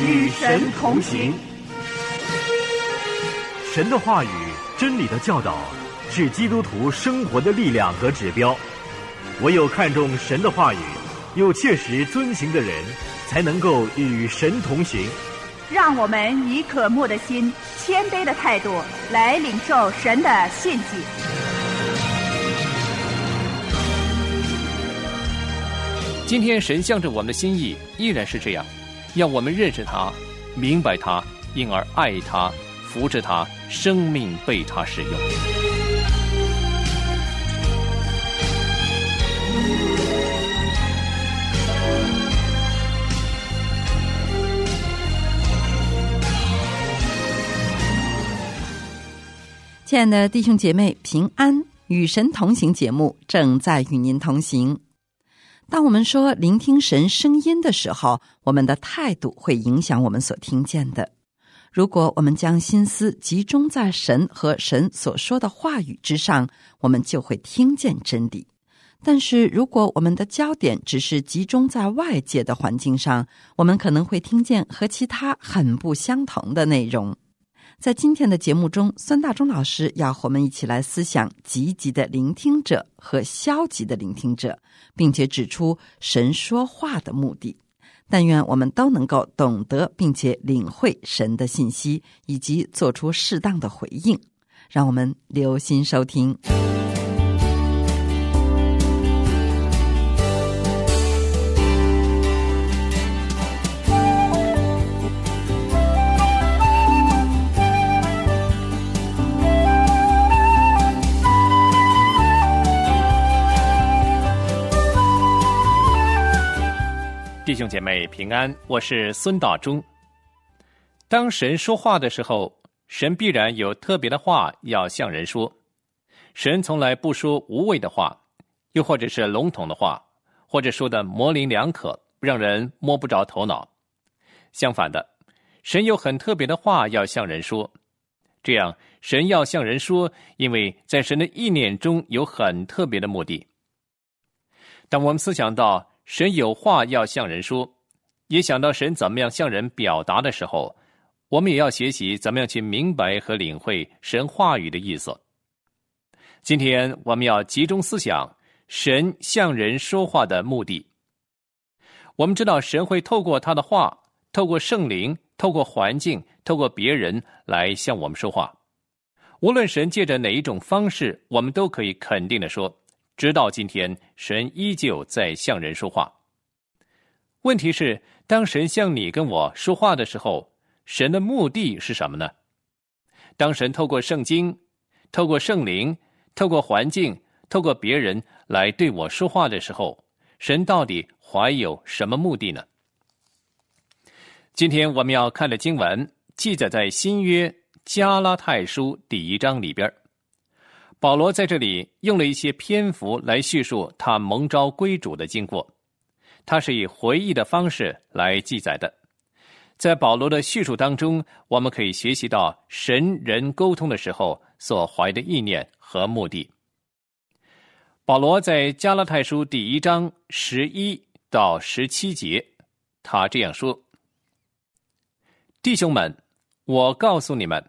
与神同行。神的话语、真理的教导，是基督徒生活的力量和指标。唯有看重神的话语，又切实遵行的人，才能够与神同行。让我们以渴慕的心、谦卑的态度来领受神的信息。今天神向着我们的心意依然是这样，要我们认识他、明白他，因而爱他、扶持他，生命被他使用。亲爱的弟兄姐妹，平安！与神同行节目正在与您同行。当我们说聆听神声音的时候，我们的态度会影响我们所听见的。如果我们将心思集中在神和神所说的话语之上，我们就会听见真理。但是，如果我们的焦点只是集中在外界的环境上，我们可能会听见和其他很不相同的内容。在今天的节目中，孙大中老师要和我们一起来思想积极的聆听者和消极的聆听者，并且指出神说话的目的。但愿我们都能够懂得并且领会神的信息，以及做出适当的回应。让我们留心收听。姐妹平安，我是孙大中。当神说话的时候，神必然有特别的话要向人说。神从来不说无谓的话，又或者是笼统的话，或者说的模棱两可，让人摸不着头脑。相反的，神有很特别的话要向人说。这样，神要向人说，因为在神的意念中有很特别的目的。当我们思想到。神有话要向人说，也想到神怎么样向人表达的时候，我们也要学习怎么样去明白和领会神话语的意思。今天我们要集中思想神向人说话的目的。我们知道神会透过他的话，透过圣灵，透过环境，透过别人来向我们说话。无论神借着哪一种方式，我们都可以肯定的说。直到今天，神依旧在向人说话。问题是，当神向你跟我说话的时候，神的目的是什么呢？当神透过圣经、透过圣灵、透过环境、透过别人来对我说话的时候，神到底怀有什么目的呢？今天我们要看的经文记载在新约加拉太书第一章里边保罗在这里用了一些篇幅来叙述他蒙召归主的经过，他是以回忆的方式来记载的。在保罗的叙述当中，我们可以学习到神人沟通的时候所怀的意念和目的。保罗在加拉太书第一章十一到十七节，他这样说：“弟兄们，我告诉你们，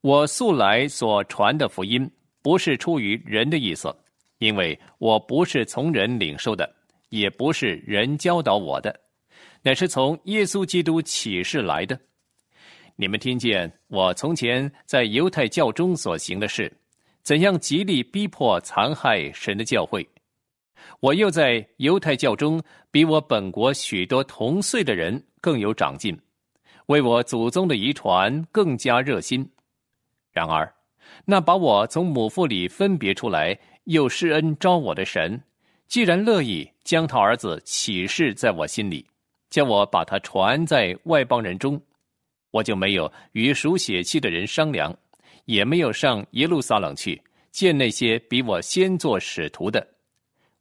我素来所传的福音。”不是出于人的意思，因为我不是从人领受的，也不是人教导我的，乃是从耶稣基督启示来的。你们听见我从前在犹太教中所行的事，怎样极力逼迫残害神的教会；我又在犹太教中比我本国许多同岁的人更有长进，为我祖宗的遗传更加热心。然而。那把我从母腹里分别出来，又施恩招我的神，既然乐意将他儿子启示在我心里，叫我把他传在外邦人中，我就没有与属血气的人商量，也没有上耶路撒冷去见那些比我先做使徒的，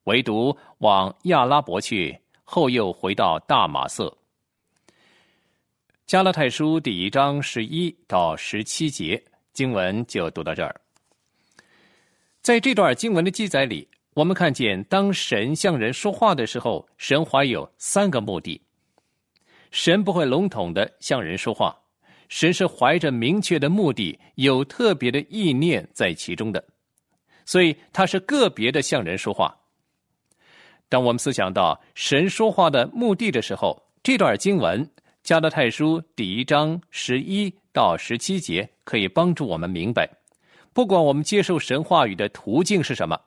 唯独往亚拉伯去，后又回到大马色。加拉太书第一章十一到十七节。经文就读到这儿。在这段经文的记载里，我们看见，当神向人说话的时候，神怀有三个目的。神不会笼统的向人说话，神是怀着明确的目的，有特别的意念在其中的，所以他是个别的向人说话。当我们思想到神说话的目的的时候，这段经文《加拉太书》第一章十一到十七节可以帮助我们明白，不管我们接受神话语的途径是什么。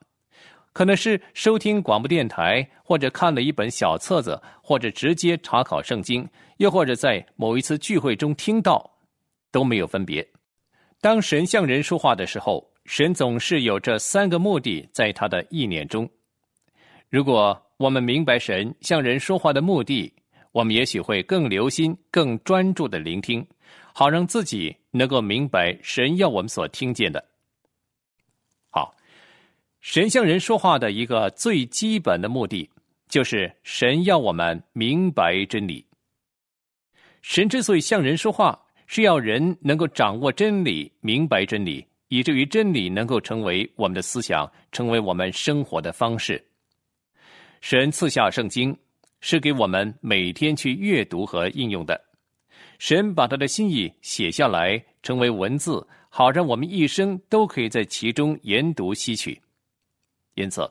可能是收听广播电台，或者看了一本小册子，或者直接查考圣经，又或者在某一次聚会中听到，都没有分别。当神向人说话的时候，神总是有这三个目的在他的意念中。如果我们明白神向人说话的目的，我们也许会更留心、更专注的聆听，好让自己能够明白神要我们所听见的。好神向人说话的一个最基本的目的，就是神要我们明白真理。神之所以向人说话，是要人能够掌握真理、明白真理，以至于真理能够成为我们的思想，成为我们生活的方式。神赐下圣经，是给我们每天去阅读和应用的。神把他的心意写下来，成为文字，好让我们一生都可以在其中研读吸取。因此，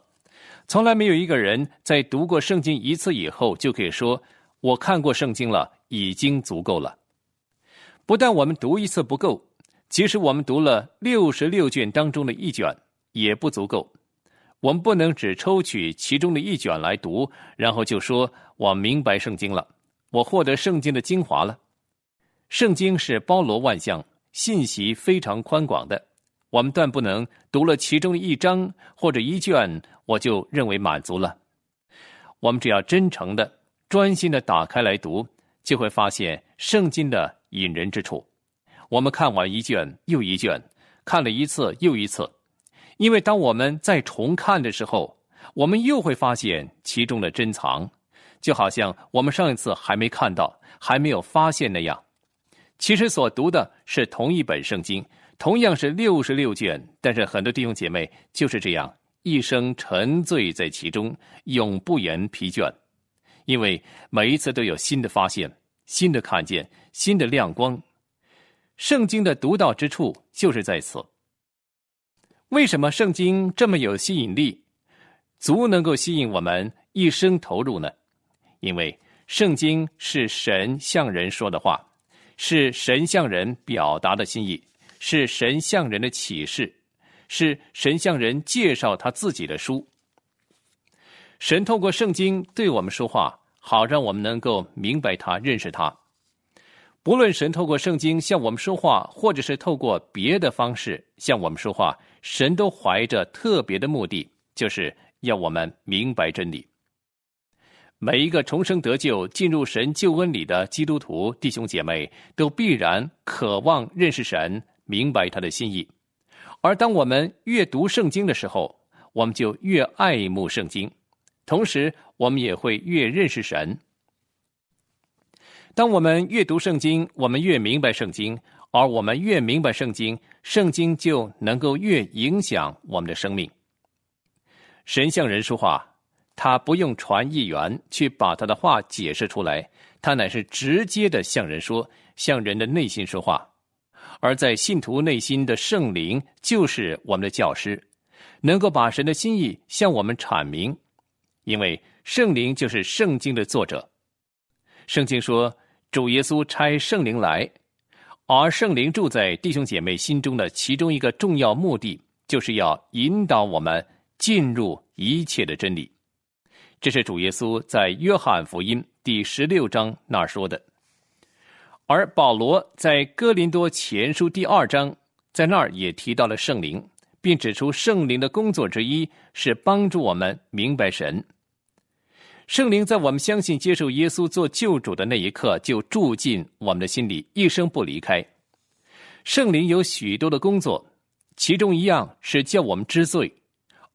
从来没有一个人在读过圣经一次以后就可以说：“我看过圣经了，已经足够了。”不但我们读一次不够，即使我们读了六十六卷当中的一卷，也不足够。我们不能只抽取其中的一卷来读，然后就说我明白圣经了，我获得圣经的精华了。圣经是包罗万象，信息非常宽广的。我们断不能读了其中一章或者一卷，我就认为满足了。我们只要真诚的、专心的打开来读，就会发现圣经的引人之处。我们看完一卷又一卷，看了一次又一次，因为当我们再重看的时候，我们又会发现其中的珍藏，就好像我们上一次还没看到、还没有发现那样。其实所读的是同一本圣经。同样是六十六卷，但是很多弟兄姐妹就是这样一生沉醉在其中，永不言疲倦，因为每一次都有新的发现、新的看见、新的亮光。圣经的独到之处就是在此。为什么圣经这么有吸引力，足能够吸引我们一生投入呢？因为圣经是神向人说的话，是神向人表达的心意。是神向人的启示，是神向人介绍他自己的书。神透过圣经对我们说话，好让我们能够明白他、认识他。不论神透过圣经向我们说话，或者是透过别的方式向我们说话，神都怀着特别的目的，就是要我们明白真理。每一个重生得救、进入神救恩里的基督徒弟兄姐妹，都必然渴望认识神。明白他的心意，而当我们越读圣经的时候，我们就越爱慕圣经，同时我们也会越认识神。当我们越读圣经，我们越明白圣经，而我们越明白圣经，圣经就能够越影响我们的生命。神向人说话，他不用传译员去把他的话解释出来，他乃是直接的向人说，向人的内心说话。而在信徒内心的圣灵就是我们的教师，能够把神的心意向我们阐明，因为圣灵就是圣经的作者。圣经说，主耶稣差圣灵来，而圣灵住在弟兄姐妹心中的其中一个重要目的，就是要引导我们进入一切的真理。这是主耶稣在约翰福音第十六章那儿说的。而保罗在哥林多前书第二章，在那儿也提到了圣灵，并指出圣灵的工作之一是帮助我们明白神。圣灵在我们相信接受耶稣做救主的那一刻就住进我们的心里，一生不离开。圣灵有许多的工作，其中一样是叫我们知罪，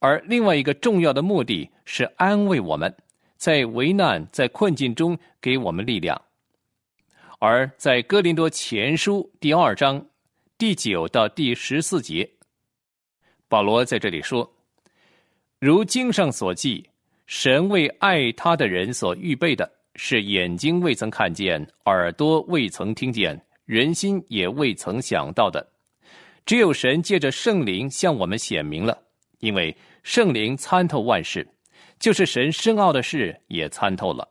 而另外一个重要的目的是安慰我们，在危难、在困境中给我们力量。而在哥林多前书第二章第九到第十四节，保罗在这里说：“如经上所记，神为爱他的人所预备的，是眼睛未曾看见，耳朵未曾听见，人心也未曾想到的。只有神借着圣灵向我们显明了，因为圣灵参透万事，就是神深奥的事也参透了。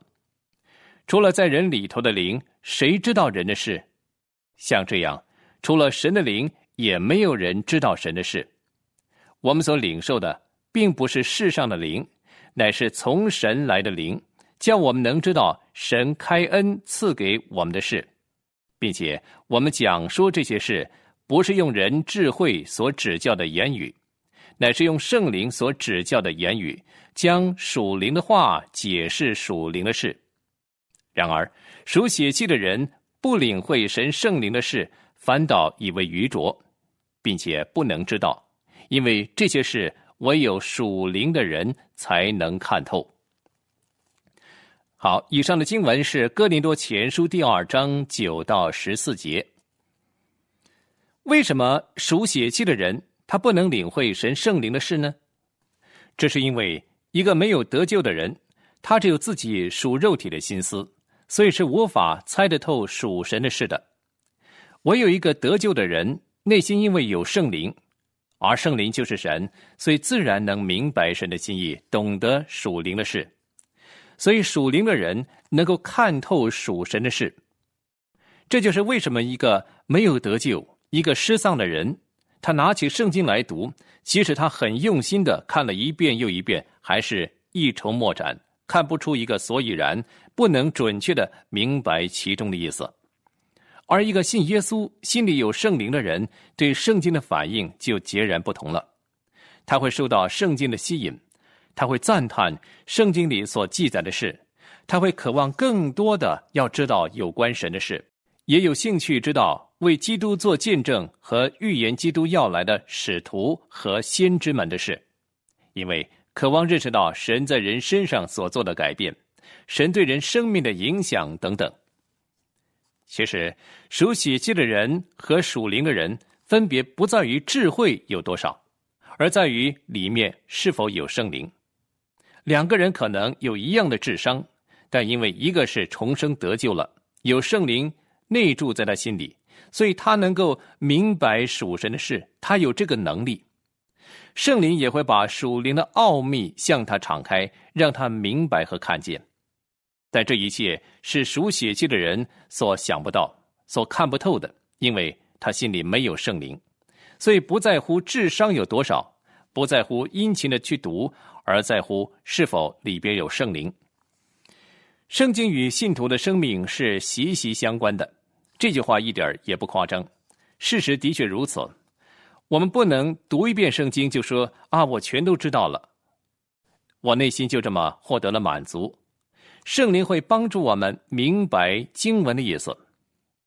除了在人里头的灵，谁知道人的事？像这样，除了神的灵，也没有人知道神的事。我们所领受的，并不是世上的灵，乃是从神来的灵。叫我们能知道神开恩赐给我们的事，并且我们讲说这些事，不是用人智慧所指教的言语，乃是用圣灵所指教的言语，将属灵的话解释属灵的事。然而属血气的人不领会神圣灵的事，反倒以为愚拙，并且不能知道，因为这些事唯有属灵的人才能看透。好，以上的经文是《哥林多前书》第二章九到十四节。为什么属血气的人他不能领会神圣灵的事呢？这是因为一个没有得救的人，他只有自己属肉体的心思，所以是无法猜得透属神的事的。唯有一个得救的人，内心因为有圣灵，而圣灵就是神，所以自然能明白神的心意，懂得属灵的事。所以属灵的人能够看透属神的事，这就是为什么一个没有得救、一个失丧的人，他拿起圣经来读，即使他很用心的看了一遍又一遍，还是一筹莫展，看不出一个所以然，不能准确的明白其中的意思。而一个信耶稣、心里有圣灵的人，对圣经的反应就截然不同了，他会受到圣经的吸引。他会赞叹圣经里所记载的事，他会渴望更多的要知道有关神的事，也有兴趣知道为基督做见证和预言基督要来的使徒和先知们的事，因为渴望认识到神在人身上所做的改变，神对人生命的影响等等。其实属血气的人和属灵的人分别不在于智慧有多少，而在于里面是否有圣灵。两个人可能有一样的智商，但因为一个是重生得救了，有圣灵内住在他心里，所以他能够明白属神的事，他有这个能力。圣灵也会把属灵的奥秘向他敞开，让他明白和看见。但这一切是属血气的人所想不到、所看不透的，因为他心里没有圣灵，所以不在乎智商有多少，不在乎殷勤的去读。而在乎是否里边有圣灵。圣经与信徒的生命是息息相关的，这句话一点也不夸张，事实的确如此。我们不能读一遍圣经就说啊，我全都知道了，我内心就这么获得了满足。圣灵会帮助我们明白经文的意思，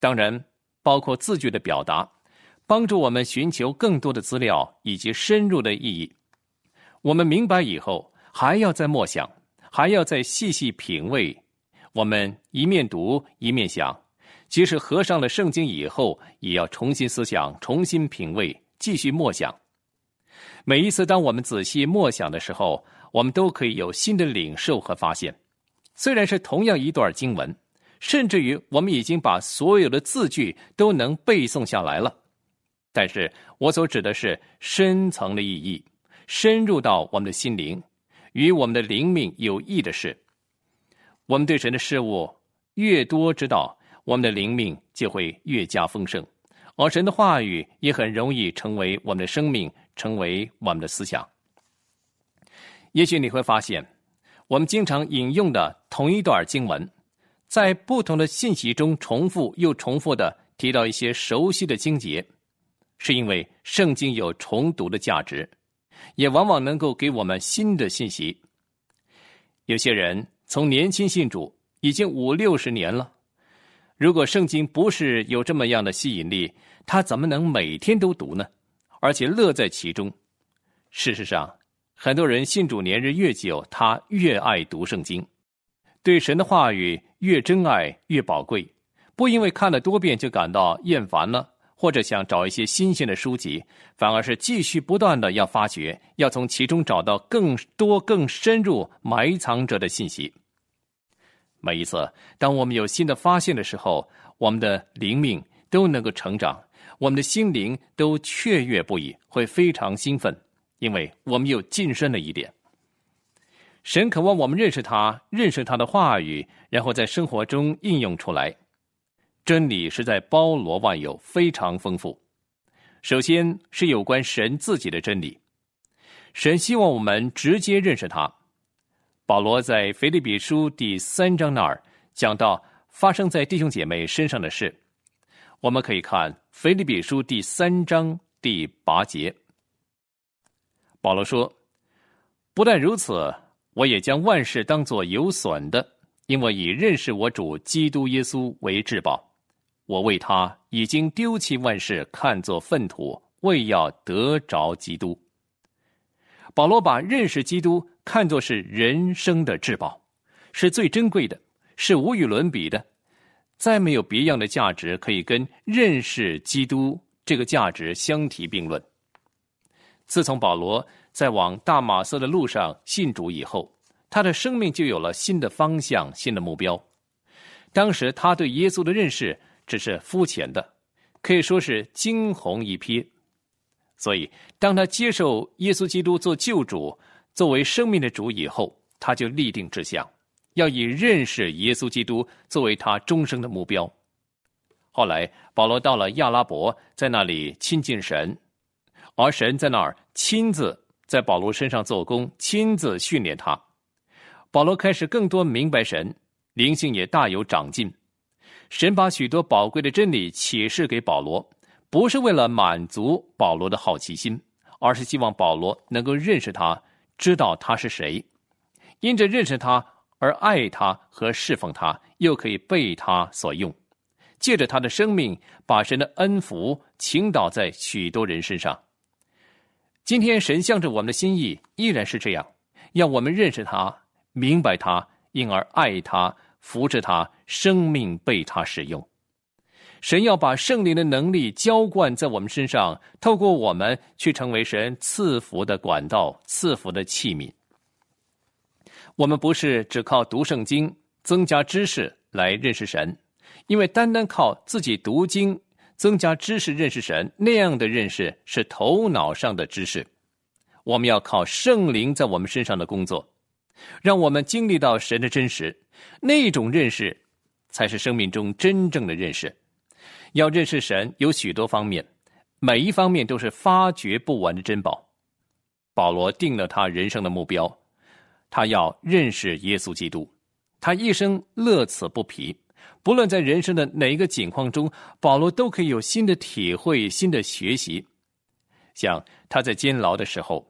当然包括字句的表达，帮助我们寻求更多的资料以及深入的意义。我们明白以后，还要再默想，还要再细细品味。我们一面读一面想，即使合上了圣经以后，也要重新思想、重新品味、继续默想。每一次当我们仔细默想的时候，我们都可以有新的领受和发现。虽然是同样一段经文，甚至于我们已经把所有的字句都能背诵下来了，但是我所指的是深层的意义。深入到我们的心灵，与我们的灵命有益的事。我们对神的事物越多知道，我们的灵命就会越加丰盛，而神的话语也很容易成为我们的生命，成为我们的思想。也许你会发现，我们经常引用的同一段经文，在不同的信息中重复又重复的提到一些熟悉的经节，是因为圣经有重读的价值。也往往能够给我们新的信息。有些人从年轻信主已经五六十年了，如果圣经不是有这么样的吸引力，他怎么能每天都读呢？而且乐在其中。事实上，很多人信主年日越久，他越爱读圣经，对神的话语越珍爱越宝贵，不因为看了多遍就感到厌烦了。或者想找一些新鲜的书籍，反而是继续不断的要发掘，要从其中找到更多、更深入埋藏着的信息。每一次，当我们有新的发现的时候，我们的灵命都能够成长，我们的心灵都雀跃不已，会非常兴奋，因为我们又晋升了一点。神渴望我们认识他，认识他的话语，然后在生活中应用出来。真理是在包罗万有，非常丰富。首先是有关神自己的真理，神希望我们直接认识他。保罗在腓立比书第三章那儿讲到发生在弟兄姐妹身上的事，我们可以看腓立比书第三章第八节。保罗说：“不但如此。”我也将万事当作有损的，因为以认识我主基督耶稣为至宝。我为他已经丢弃万事，看作粪土，为要得着基督。保罗把认识基督看作是人生的至宝，是最珍贵的，是无与伦比的，再没有别样的价值可以跟认识基督这个价值相提并论。自从保罗。在往大马色的路上信主以后，他的生命就有了新的方向、新的目标。当时他对耶稣的认识只是肤浅的，可以说是惊鸿一瞥。所以，当他接受耶稣基督做救主、作为生命的主以后，他就立定志向，要以认识耶稣基督作为他终生的目标。后来，保罗到了亚拉伯，在那里亲近神，而神在那儿亲自。在保罗身上做工，亲自训练他。保罗开始更多明白神，灵性也大有长进。神把许多宝贵的真理启示给保罗，不是为了满足保罗的好奇心，而是希望保罗能够认识他，知道他是谁。因着认识他而爱他和侍奉他，又可以被他所用，借着他的生命，把神的恩福倾倒在许多人身上。今天神向着我们的心意依然是这样，要我们认识他、明白他，因而爱他、扶持他，生命被他使用。神要把圣灵的能力浇灌在我们身上，透过我们去成为神赐福的管道、赐福的器皿。我们不是只靠读圣经增加知识来认识神，因为单单靠自己读经。增加知识认识神那样的认识是头脑上的知识，我们要靠圣灵在我们身上的工作，让我们经历到神的真实，那种认识才是生命中真正的认识。要认识神有许多方面，每一方面都是发掘不完的珍宝。保罗定了他人生的目标，他要认识耶稣基督，他一生乐此不疲。不论在人生的哪一个境况中，保罗都可以有新的体会、新的学习。像他在监牢的时候，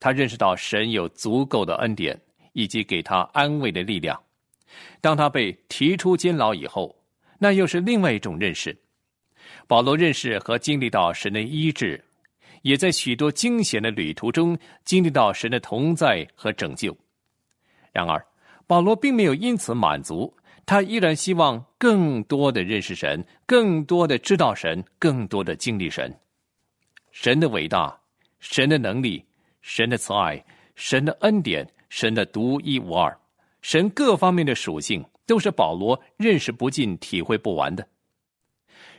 他认识到神有足够的恩典，以及给他安慰的力量。当他被提出监牢以后，那又是另外一种认识。保罗认识和经历到神的医治，也在许多惊险的旅途中经历到神的同在和拯救。然而，保罗并没有因此满足。他依然希望更多的认识神，更多的知道神，更多的经历神。神的伟大，神的能力，神的慈爱，神的恩典，神的独一无二，神各方面的属性，都是保罗认识不尽、体会不完的。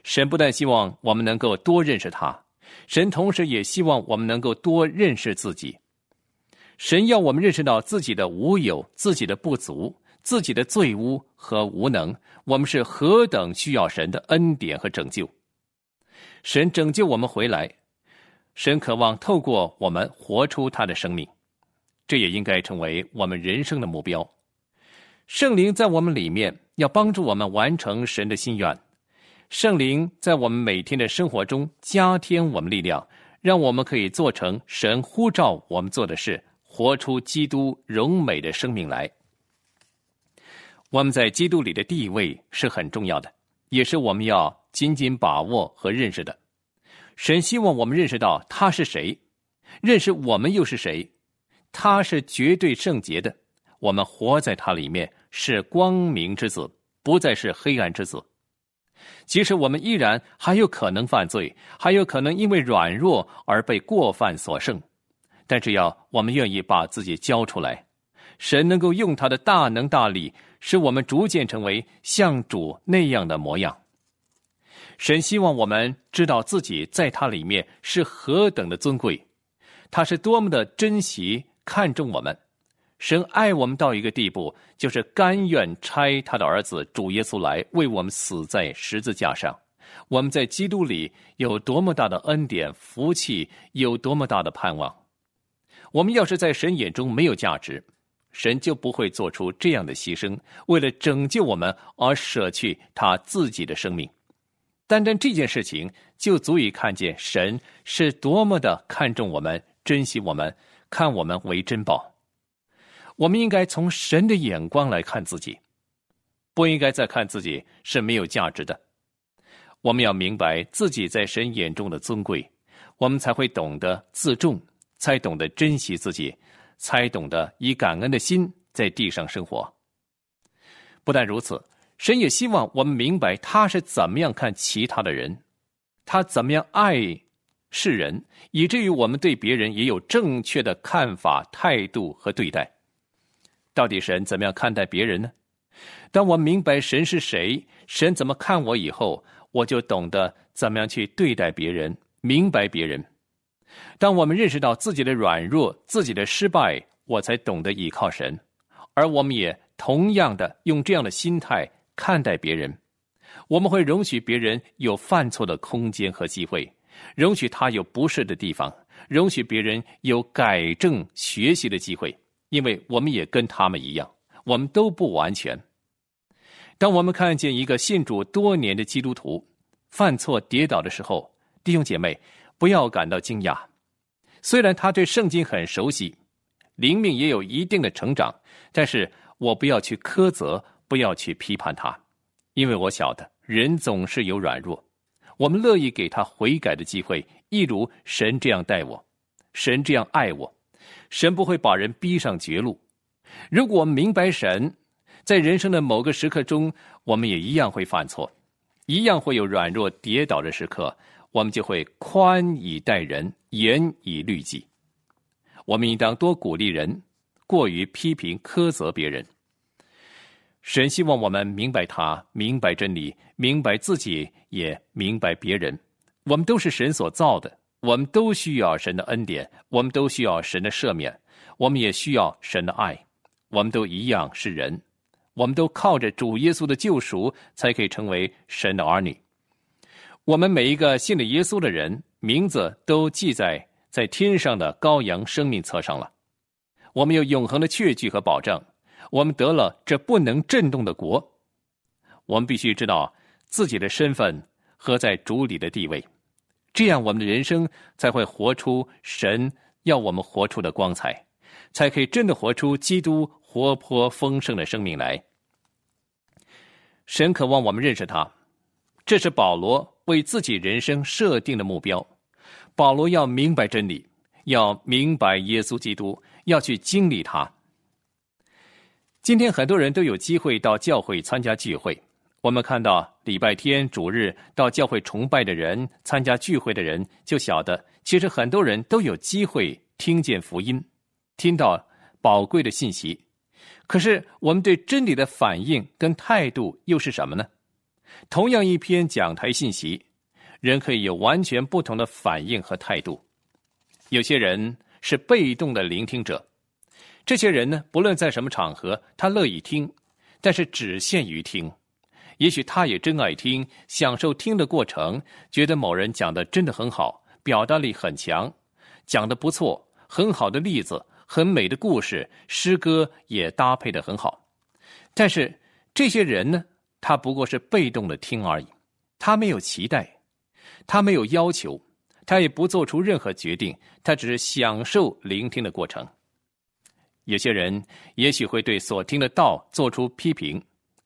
神不但希望我们能够多认识他，神同时也希望我们能够多认识自己。神要我们认识到自己的无有，自己的不足。自己的罪污和无能，我们是何等需要神的恩典和拯救。神拯救我们回来，神渴望透过我们活出他的生命，这也应该成为我们人生的目标。圣灵在我们里面，要帮助我们完成神的心愿。圣灵在我们每天的生活中加添我们力量，让我们可以做成神呼召我们做的事，活出基督荣美的生命来。我们在基督里的地位是很重要的，也是我们要紧紧把握和认识的。神希望我们认识到他是谁，认识我们又是谁。他是绝对圣洁的，我们活在他里面是光明之子，不再是黑暗之子。即使我们依然还有可能犯罪，还有可能因为软弱而被过犯所胜，但只要我们愿意把自己交出来。神能够用他的大能大力，使我们逐渐成为像主那样的模样。神希望我们知道自己在他里面是何等的尊贵，他是多么的珍惜、看重我们。神爱我们到一个地步，就是甘愿差他的儿子主耶稣来为我们死在十字架上。我们在基督里有多么大的恩典、福气，有多么大的盼望。我们要是在神眼中没有价值，神就不会做出这样的牺牲，为了拯救我们而舍去他自己的生命。单单这件事情就足以看见神是多么的看重我们、珍惜我们、看我们为珍宝。我们应该从神的眼光来看自己，不应该再看自己是没有价值的。我们要明白自己在神眼中的尊贵，我们才会懂得自重。才懂得珍惜自己，才懂得以感恩的心在地上生活。不但如此，神也希望我们明白他是怎么样看其他的人，他怎么样爱世人，以至于我们对别人也有正确的看法、态度和对待。到底神怎么样看待别人呢？当我明白神是谁，神怎么看我以后，我就懂得怎么样去对待别人，明白别人。当我们认识到自己的软弱、自己的失败，我才懂得依靠神。而我们也同样的用这样的心态看待别人，我们会容许别人有犯错的空间和机会，容许他有不适的地方，容许别人有改正学习的机会，因为我们也跟他们一样，我们都不完全。当我们看见一个信主多年的基督徒犯错跌倒的时候，弟兄姐妹。不要感到惊讶，虽然他对圣经很熟悉，灵命也有一定的成长，但是我不要去苛责，不要去批判他，因为我晓得人总是有软弱，我们乐意给他悔改的机会，一如神这样待我，神这样爱我，神不会把人逼上绝路。如果我们明白神，在人生的某个时刻中，我们也一样会犯错，一样会有软弱跌倒的时刻。我们就会宽以待人，严以律己。我们应当多鼓励人，过于批评苛责别人。神希望我们明白他，明白真理，明白自己，也明白别人。我们都是神所造的，我们都需要神的恩典，我们都需要神的赦免，我们也需要神的爱。我们都一样是人，我们都靠着主耶稣的救赎，才可以成为神的儿女。我们每一个信了耶稣的人，名字都记在在天上的羔羊生命册上了。我们有永恒的确据和保障，我们得了这不能震动的国。我们必须知道自己的身份和在主里的地位，这样我们的人生才会活出神要我们活出的光彩，才可以真的活出基督活泼丰盛的生命来。神渴望我们认识他，这是保罗。为自己人生设定的目标，保罗要明白真理，要明白耶稣基督，要去经历他。今天很多人都有机会到教会参加聚会，我们看到礼拜天主日到教会崇拜的人、参加聚会的人，就晓得其实很多人都有机会听见福音，听到宝贵的信息。可是我们对真理的反应跟态度又是什么呢？同样一篇讲台信息，人可以有完全不同的反应和态度。有些人是被动的聆听者，这些人呢，不论在什么场合，他乐意听，但是只限于听。也许他也真爱听，享受听的过程，觉得某人讲的真的很好，表达力很强，讲的不错，很好的例子，很美的故事，诗歌也搭配的很好。但是这些人呢？他不过是被动的听而已，他没有期待，他没有要求，他也不做出任何决定，他只是享受聆听的过程。有些人也许会对所听的道做出批评，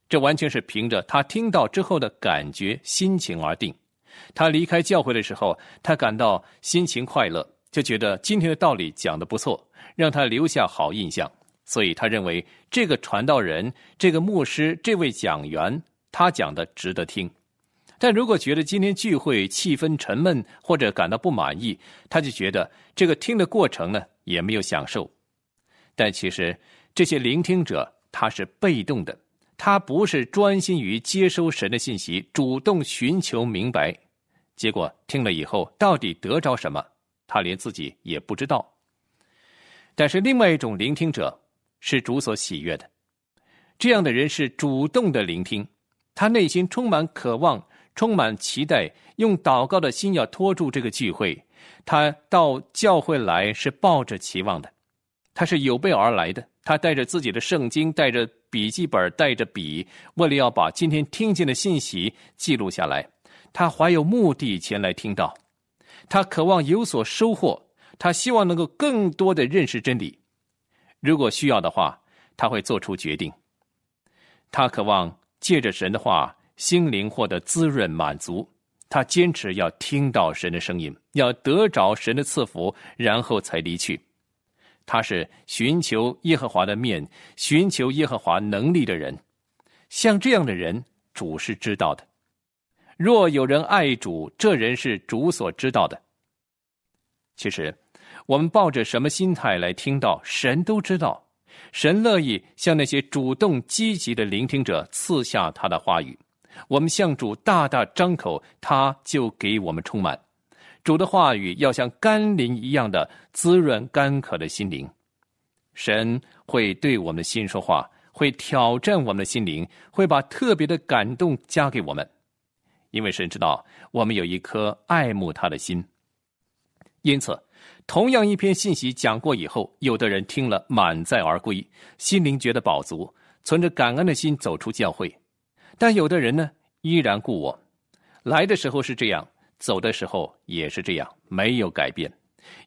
这完全是凭着他听到之后的感觉、心情而定。他离开教会的时候，他感到心情快乐，就觉得今天的道理讲的不错，让他留下好印象，所以他认为这个传道人、这个牧师、这位讲员。他讲的值得听，但如果觉得今天聚会气氛沉闷或者感到不满意，他就觉得这个听的过程呢也没有享受。但其实这些聆听者他是被动的，他不是专心于接收神的信息，主动寻求明白。结果听了以后，到底得着什么，他连自己也不知道。但是另外一种聆听者是主所喜悦的，这样的人是主动的聆听，他内心充满渴望，充满期待，用祷告的心要拖住这个聚会。他到教会来是抱着期望的，他是有备而来的，他带着自己的圣经，带着笔记本，带着笔，为了要把今天听见的信息记录下来。他怀有目的前来听到，他渴望有所收获，他希望能够更多的认识真理。如果需要的话，他会做出决定。他渴望借着神的话，心灵获得滋润满足。他坚持要听到神的声音，要得着神的赐福，然后才离去。他是寻求耶和华的面，寻求耶和华能力的人。像这样的人，主是知道的。若有人爱主，这人是主所知道的。其实，我们抱着什么心态来听到，神都知道。神乐意向那些主动积极的聆听者赐下他的话语。我们向主大大张口，他就给我们充满。主的话语要像甘霖一样的滋润干渴的心灵。神会对我们的心说话，会挑战我们的心灵，会把特别的感动加给我们。因为神知道我们有一颗爱慕他的心。因此，同样一篇信息讲过以后，有的人听了满载而归，心灵觉得饱足，存着感恩的心走出教会。但有的人呢，依然故我，来的时候是这样，走的时候也是这样，没有改变。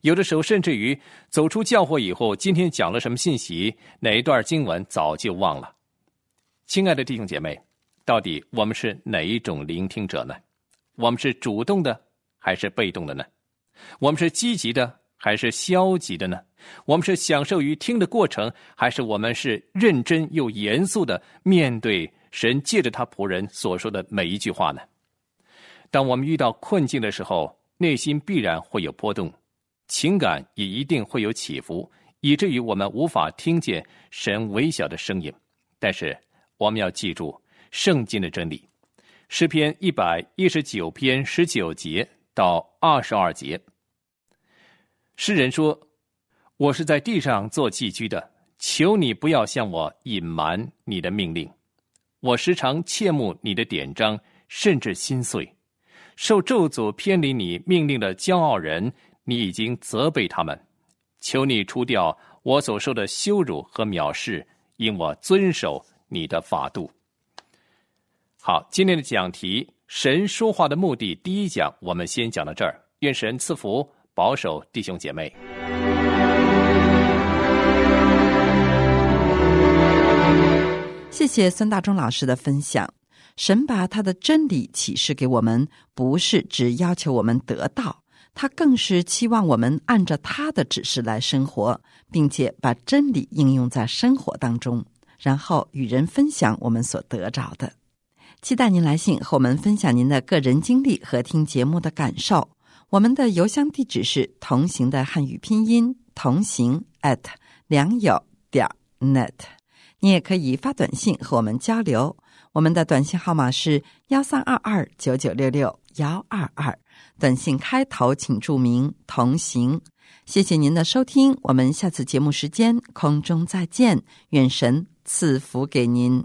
有的时候甚至于走出教会以后，今天讲了什么信息，哪一段经文早就忘了。亲爱的弟兄姐妹，到底我们是哪一种聆听者呢？我们是主动的还是被动的呢？我们是积极的还是消极的呢？我们是享受于听的过程，还是我们是认真又严肃的面对？神借着他仆人所说的每一句话呢？当我们遇到困境的时候，内心必然会有波动，情感也一定会有起伏，以至于我们无法听见神微小的声音。但是我们要记住圣经的真理，诗篇一百一十九篇十九节到二十二节，诗人说：“我是在地上做寄居的，求你不要向我隐瞒你的命令。”我时常切慕你的典章，甚至心碎。受咒诅偏离你命令的骄傲人，你已经责备他们。求你除掉我所受的羞辱和藐视，因我遵守你的法度。好，今天的讲题《神说话的目的》第一讲，我们先讲到这儿。愿神赐福保守弟兄姐妹。谢谢孙大中老师的分享。神把他的真理启示给我们，不是只要求我们得到，他更是期望我们按照他的指示来生活，并且把真理应用在生活当中，然后与人分享我们所得着的。期待您来信和我们分享您的个人经历和听节目的感受。我们的邮箱地址是同行的汉语拼音同行 at 良友点 net。你也可以发短信和我们交流，我们的短信号码是幺三二二九九六六幺二二，短信开头请注明“同行”。谢谢您的收听，我们下次节目时间空中再见，愿神赐福给您。